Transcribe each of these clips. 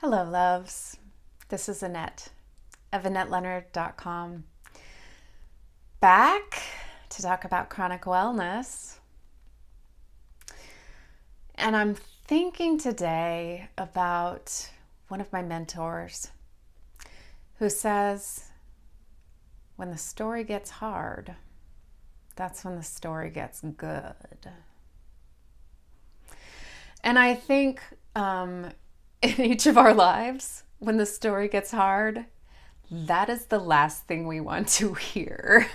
Hello, loves. This is Annette of AnnetteLeonard.com. Back to talk about chronic wellness. And I'm thinking today about one of my mentors who says, when the story gets hard, that's when the story gets good. And I think um, in each of our lives, when the story gets hard, that is the last thing we want to hear.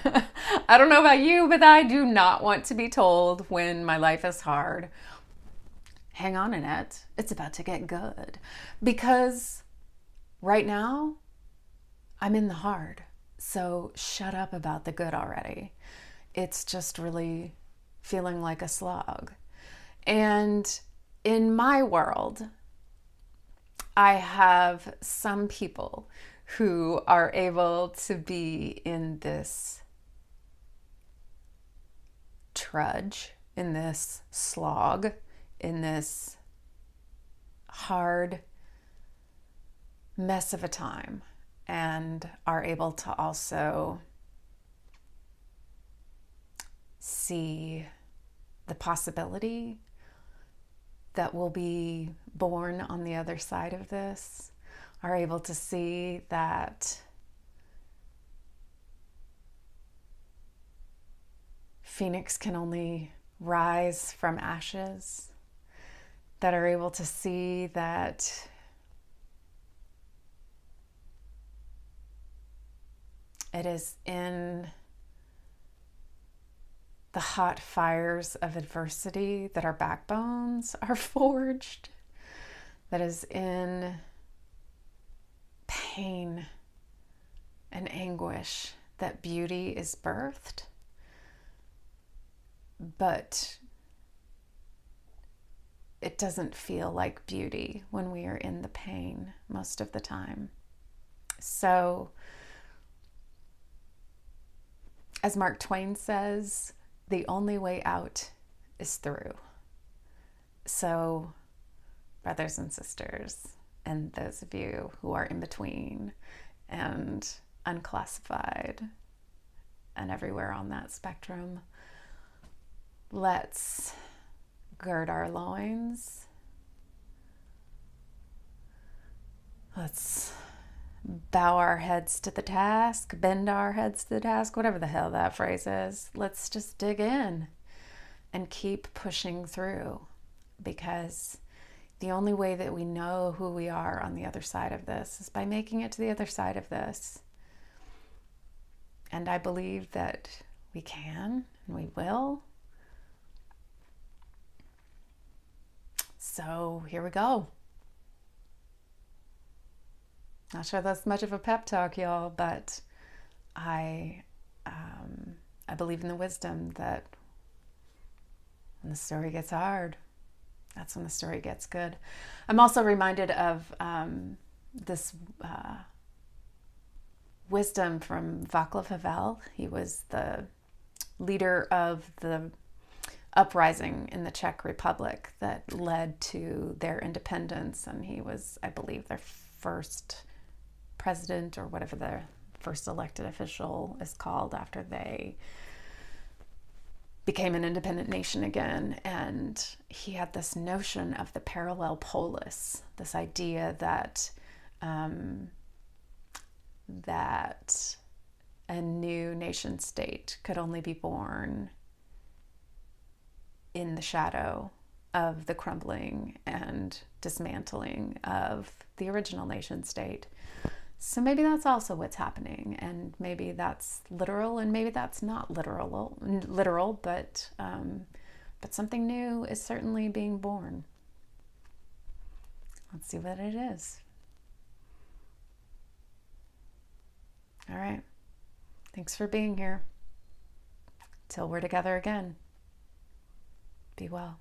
I don't know about you, but I do not want to be told when my life is hard. Hang on, Annette, it's about to get good. Because right now, I'm in the hard. So shut up about the good already. It's just really feeling like a slog. And in my world, I have some people who are able to be in this trudge, in this slog, in this hard mess of a time, and are able to also see the possibility that will be born on the other side of this are able to see that Phoenix can only rise from ashes, that are able to see that it is in the hot fires of adversity that our backbones are forged, that is in pain and anguish that beauty is birthed. But it doesn't feel like beauty when we are in the pain most of the time. So, as Mark Twain says, the only way out is through. So, brothers and sisters, and those of you who are in between and unclassified and everywhere on that spectrum, let's gird our loins. Let's bow our heads to the task, bend our heads to the task, whatever the hell that phrase is. Let's just dig in and keep pushing through because the only way that we know who we are on the other side of this is by making it to the other side of this. And I believe that we can and we will. So here we go. Not sure that's much of a pep talk, y'all, but I um, I believe in the wisdom that when the story gets hard, that's when the story gets good. I'm also reminded of um, this uh, wisdom from Václav Havel. He was the leader of the uprising in the Czech Republic that led to their independence, and he was, I believe, their first president or whatever the first elected official is called after they became an independent nation again. And he had this notion of the parallel polis, this idea that um, that a new nation state could only be born in the shadow of the crumbling and dismantling of the original nation state. So maybe that's also what's happening, and maybe that's literal, and maybe that's not literal. Literal, but um, but something new is certainly being born. Let's see what it is. All right. Thanks for being here. Till we're together again. Be well.